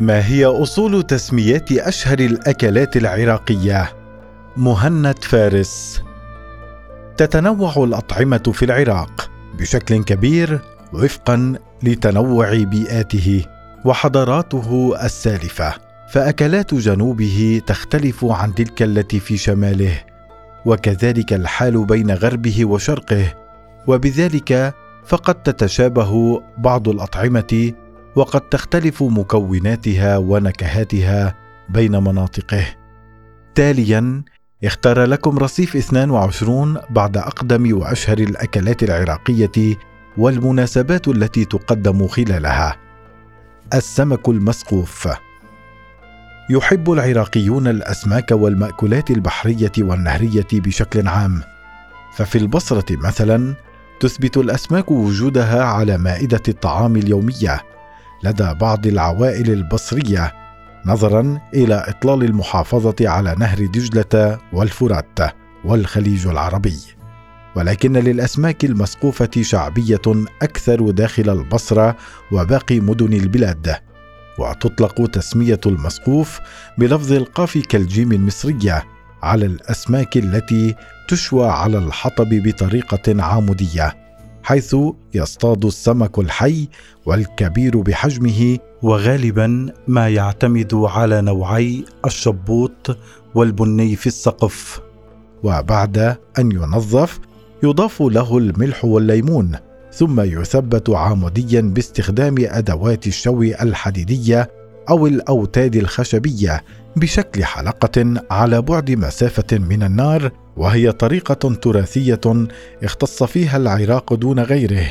ما هي أصول تسميات أشهر الأكلات العراقية؟ مهند فارس. تتنوع الأطعمة في العراق بشكل كبير وفقا لتنوع بيئاته وحضاراته السالفة فأكلات جنوبه تختلف عن تلك التي في شماله وكذلك الحال بين غربه وشرقه وبذلك فقد تتشابه بعض الأطعمة وقد تختلف مكوناتها ونكهاتها بين مناطقه. تاليا اختار لكم رصيف 22 بعد أقدم وأشهر الأكلات العراقية والمناسبات التي تقدم خلالها. السمك المسقوف. يحب العراقيون الأسماك والمأكولات البحرية والنهرية بشكل عام. ففي البصرة مثلا تثبت الأسماك وجودها على مائدة الطعام اليومية. لدى بعض العوائل البصرية نظرا إلى إطلال المحافظة على نهر دجلة والفرات والخليج العربي. ولكن للأسماك المسقوفة شعبية أكثر داخل البصرة وباقي مدن البلاد وتطلق تسمية المسقوف بلفظ القاف كالجيم المصريه على الأسماك التي تشوى على الحطب بطريقة عاموديه حيث يصطاد السمك الحي والكبير بحجمه وغالبا ما يعتمد على نوعي الشبوط والبني في السقف. وبعد أن ينظف يضاف له الملح والليمون ثم يثبت عاموديا باستخدام أدوات الشوي الحديدية أو الأوتاد الخشبية بشكل حلقة على بعد مسافة من النار وهي طريقة تراثية اختص فيها العراق دون غيره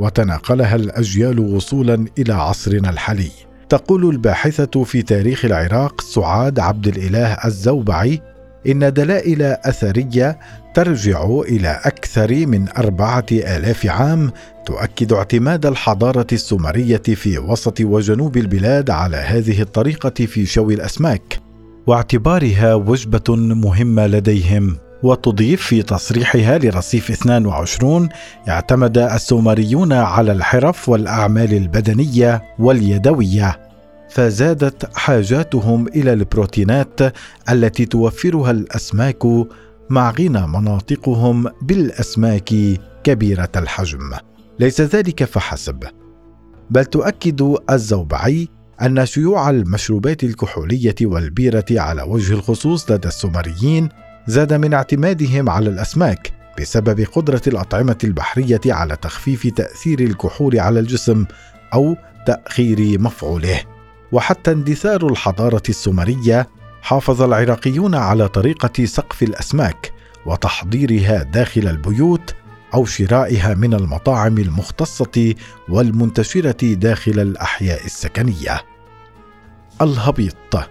وتناقلها الأجيال وصولا إلى عصرنا الحالي. تقول الباحثة في تاريخ العراق سعاد عبد الإله الزوبعي إن دلائل أثرية ترجع إلى أكثر من أربعة آلاف عام تؤكد اعتماد الحضارة السومرية في وسط وجنوب البلاد على هذه الطريقة في شوي الأسماك واعتبارها وجبة مهمة لديهم. وتضيف في تصريحها لرصيف 22 اعتمد السومريون على الحرف والأعمال البدنية واليدوية. فزادت حاجاتهم إلى البروتينات التي توفرها الأسماك مع غنى مناطقهم بالأسماك كبيرة الحجم. ليس ذلك فحسب بل تؤكد الزوبعي أن شيوع المشروبات الكحولية والبيرة على وجه الخصوص لدى السومريين زاد من اعتمادهم على الأسماك بسبب قدرة الأطعمة البحرية على تخفيف تأثير الكحول على الجسم أو تأخير مفعوله. وحتى اندثار الحضارة السومرية حافظ العراقيون على طريقة سقف الأسماك وتحضيرها داخل البيوت أو شرائها من المطاعم المختصة والمنتشرة داخل الأحياء السكنية. الهبيط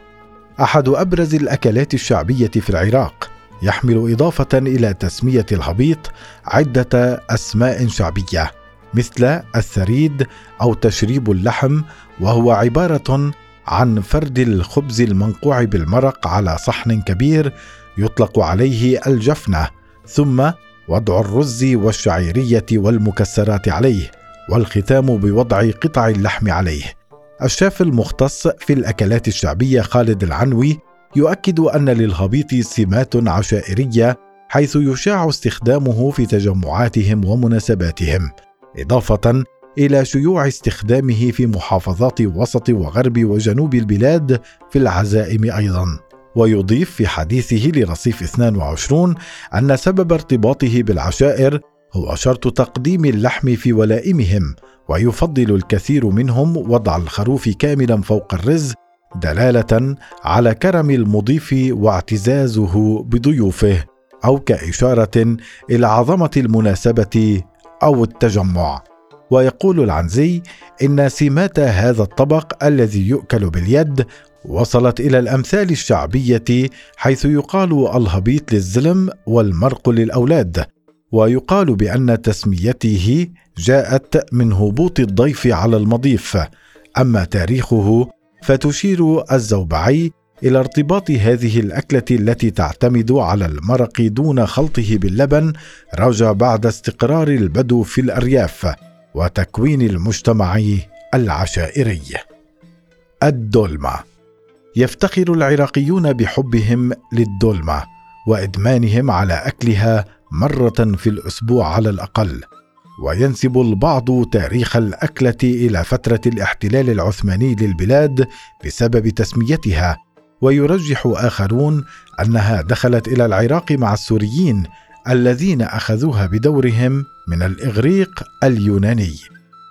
أحد أبرز الأكلات الشعبية في العراق. يحمل إضافة إلى تسمية الهبيط عدة أسماء شعبية مثل الثريد أو تشريب اللحم وهو عبارة عن فرد الخبز المنقوع بالمرق على صحن كبير يطلق عليه الجفنة ثم وضع الرز والشعيرية والمكسرات عليه والختام بوضع قطع اللحم عليه. الشاف المختص في الأكلات الشعبية خالد العنوي يؤكد أن للهبيط سمات عشائرية حيث يشاع استخدامه في تجمعاتهم ومناسباتهم إضافة إلى شيوع استخدامه في محافظات وسط وغرب وجنوب البلاد في العزائم أيضا. ويضيف في حديثه لرصيف 22 أن سبب ارتباطه بالعشائر هو شرط تقديم اللحم في ولائمهم ويفضل الكثير منهم وضع الخروف كاملا فوق الرز دلالة على كرم المضيف واعتزازه بضيوفه أو كإشارة إلى عظمة المناسبة أو التجمع. ويقول العنزي إن سمات هذا الطبق الذي يؤكل باليد وصلت إلى الأمثال الشعبية حيث يقال الهبيط للزلم والمرق للأولاد ويقال بأن تسميته جاءت من هبوط الضيف على المضيف أما تاريخه فتشير الزوبعي إلى ارتباط هذه الأكلة التي تعتمد على المرق دون خلطه باللبن رجع بعد استقرار البدو في الأرياف وتكوين المجتمع العشائري. الدولمة. يفتخر العراقيون بحبهم للدولمة وإدمانهم على أكلها مرة في الأسبوع على الأقل. وينسب البعض تاريخ الأكلة إلى فترة الاحتلال العثماني للبلاد بسبب تسميتها. ويرجح آخرون أنها دخلت إلى العراق مع السوريين الذين أخذوها بدورهم من الإغريق اليوناني.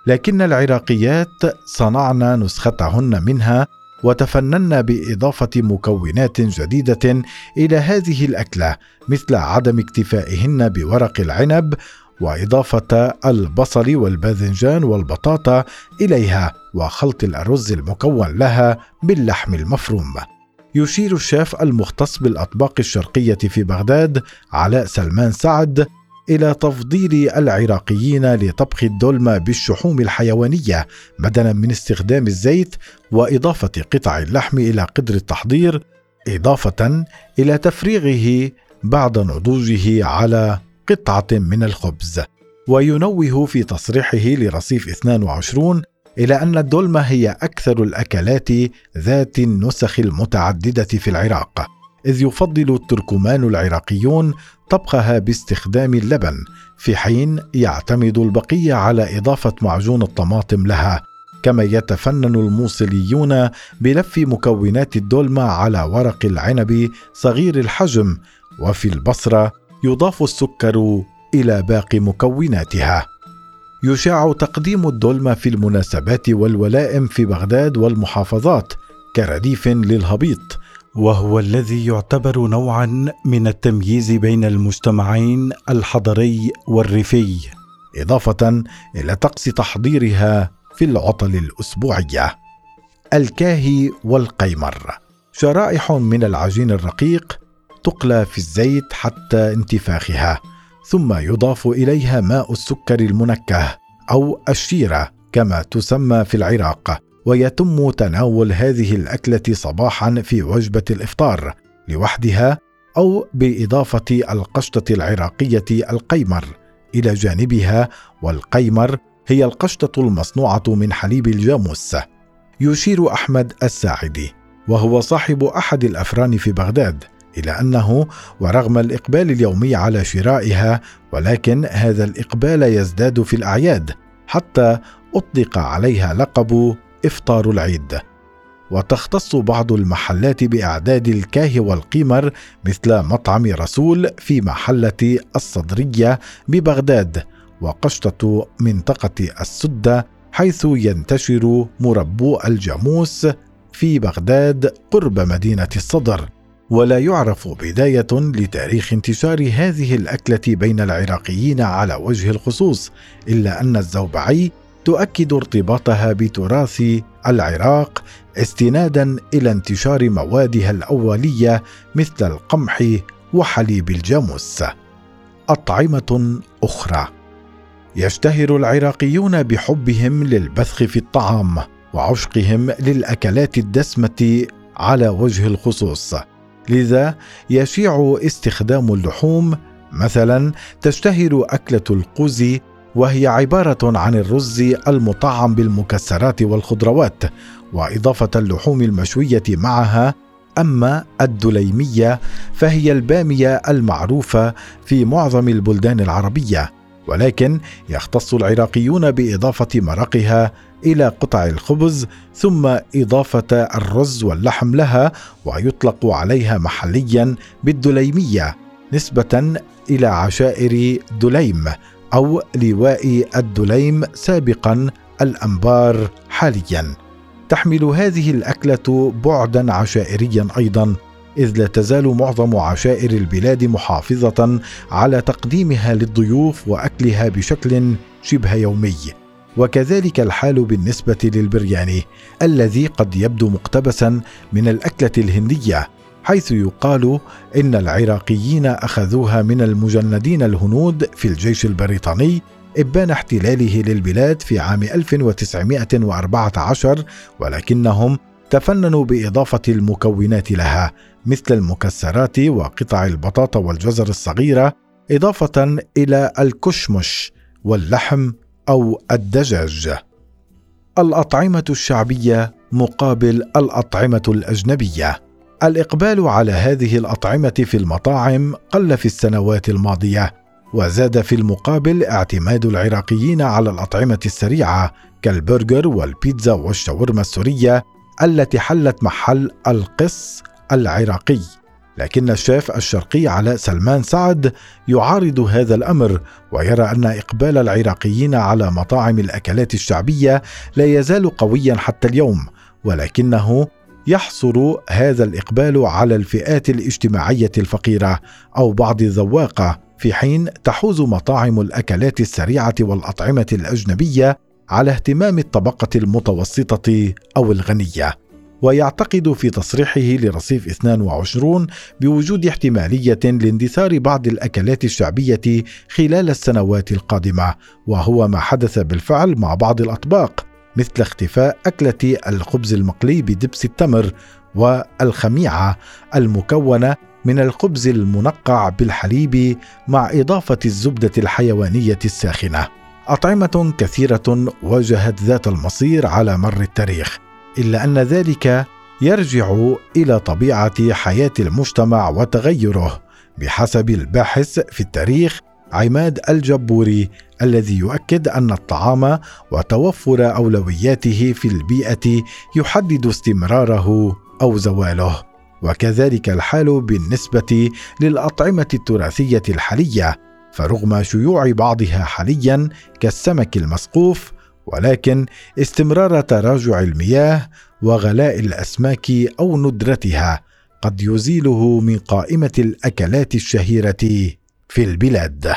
لكن العراقيات صنعن نسختهن منها وتفنن بإضافة مكونات جديدة إلى هذه الأكلة مثل عدم اكتفائهن بورق العنب وإضافة البصل والباذنجان والبطاطا إليها وخلط الأرز المكون لها باللحم المفروم. يشير الشاف المختص بالأطباق الشرقية في بغداد علاء سلمان سعد إلى تفضيل العراقيين لطبخ الدولمة بالشحوم الحيوانية بدلا من استخدام الزيت وإضافة قطع اللحم إلى قدر التحضير إضافة إلى تفريغه بعد نضوجه على قطعة من الخبز وينوه في تصريحه لرصيف 22 إلى أن الدولمة هي أكثر الأكلات ذات النسخ المتعددة في العراق إذ يفضل التركمان العراقيون طبخها باستخدام اللبن في حين يعتمد البقية على إضافة معجون الطماطم لها كما يتفنن الموصليون بلف مكونات الدولمة على ورق العنب صغير الحجم وفي البصرة يضاف السكر إلى باقي مكوناتها. يشاع تقديم الدولمة في المناسبات والولائم في بغداد والمحافظات كرديف للهبيط وهو الذي يعتبر نوعا من التمييز بين المجتمعين الحضري والريفي إضافة إلى طقس تحضيرها في العطل الأسبوعية. الكاهي والقيمر. شرائح من العجين الرقيق تقلى في الزيت حتى انتفاخها ثم يضاف إليها ماء السكر المنكه أو الشيرة كما تسمى في العراق ويتم تناول هذه الأكلة صباحا في وجبة الإفطار لوحدها أو بإضافة القشطة العراقية القيمر إلى جانبها والقيمر هي القشطة المصنوعة من حليب الجاموس. يشير أحمد الساعدي وهو صاحب أحد الأفران في بغداد. إلى أنه ورغم الإقبال اليومي على شرائها ولكن هذا الإقبال يزداد في الأعياد حتى أطلق عليها لقب إفطار العيد. وتختص بعض المحلات بأعداد الكاه والقمر مثل مطعم رسول في محلة الصدرية ببغداد وقشطة منطقة السدة حيث ينتشر مربو الجاموس في بغداد قرب مدينة الصدر. ولا يعرف بداية لتاريخ انتشار هذه الأكلة بين العراقيين على وجه الخصوص إلا أن الزوبعي تؤكد ارتباطها بتراث العراق استنادا إلى انتشار موادها الأولية مثل القمح وحليب الجاموس. أطعمة أخرى. يشتهر العراقيون بحبهم للبثخ في الطعام وعشقهم للأكلات الدسمة على وجه الخصوص. لذا يشيع استخدام اللحوم مثلا تشتهر أكلة القوز وهي عبارة عن الرز المطعم بالمكسرات والخضروات وإضافة اللحوم المشوية معها أما الدليمية فهي البامية المعروفة في معظم البلدان العربية. ولكن يختص العراقيون بإضافة مرقها إلى قطع الخبز ثم إضافة الرز واللحم لها ويطلق عليها محليا بالدليمية نسبة إلى عشائر دليم أو لواء الدليم سابقا الأنبار حاليا. تحمل هذه الأكلة بعدا عشائريا أيضا. إذ لا تزال معظم عشائر البلاد محافظة على تقديمها للضيوف وأكلها بشكل شبه يومي. وكذلك الحال بالنسبة للبرياني الذي قد يبدو مقتبسا من الأكلة الهندية حيث يقال إن العراقيين أخذوها من المجندين الهنود في الجيش البريطاني إبان احتلاله للبلاد في عام 1914 ولكنهم تفننوا بإضافة المكونات لها مثل المكسرات وقطع البطاطا والجزر الصغيرة إضافة إلى الكشمش واللحم أو الدجاج. الأطعمة الشعبية مقابل الأطعمة الأجنبية. الإقبال على هذه الأطعمة في المطاعم قل في السنوات الماضية وزاد في المقابل اعتماد العراقيين على الأطعمة السريعة كالبرجر والبيتزا والشاورما السورية التي حلت محل القص العراقي. لكن الشيف الشرقي علاء سلمان سعد يعارض هذا الأمر ويرى أن إقبال العراقيين على مطاعم الأكلات الشعبية لا يزال قويا حتى اليوم ولكنه يحصر هذا الإقبال على الفئات الاجتماعية الفقيرة أو بعض الذواقه في حين تحوز مطاعم الأكلات السريعة والأطعمة الأجنبية على اهتمام الطبقة المتوسطة أو الغنية ويعتقد في تصريحه لرصيف 22 بوجود احتمالية لاندثار بعض الأكلات الشعبية خلال السنوات القادمة وهو ما حدث بالفعل مع بعض الأطباق مثل اختفاء أكلة الخبز المقلي بدبس التمر والخميعة المكونة من الخبز المنقع بالحليب مع إضافة الزبدة الحيوانية الساخنة. أطعمة كثيرة واجهت ذات المصير على مر التاريخ إلا أن ذلك يرجع إلى طبيعة حياة المجتمع وتغيره بحسب الباحث في التاريخ عماد الجبوري الذي يؤكد أن الطعام وتوفر أولوياته في البيئة يحدد استمراره أو زواله وكذلك الحال بالنسبة للأطعمة التراثية الحالية فرغم شيوع بعضها حاليا كالسمك المسقوف ولكن استمرار تراجع المياه وغلاء الأسماك أو ندرتها قد يزيله من قائمة الأكلات الشهيرة في البلاد.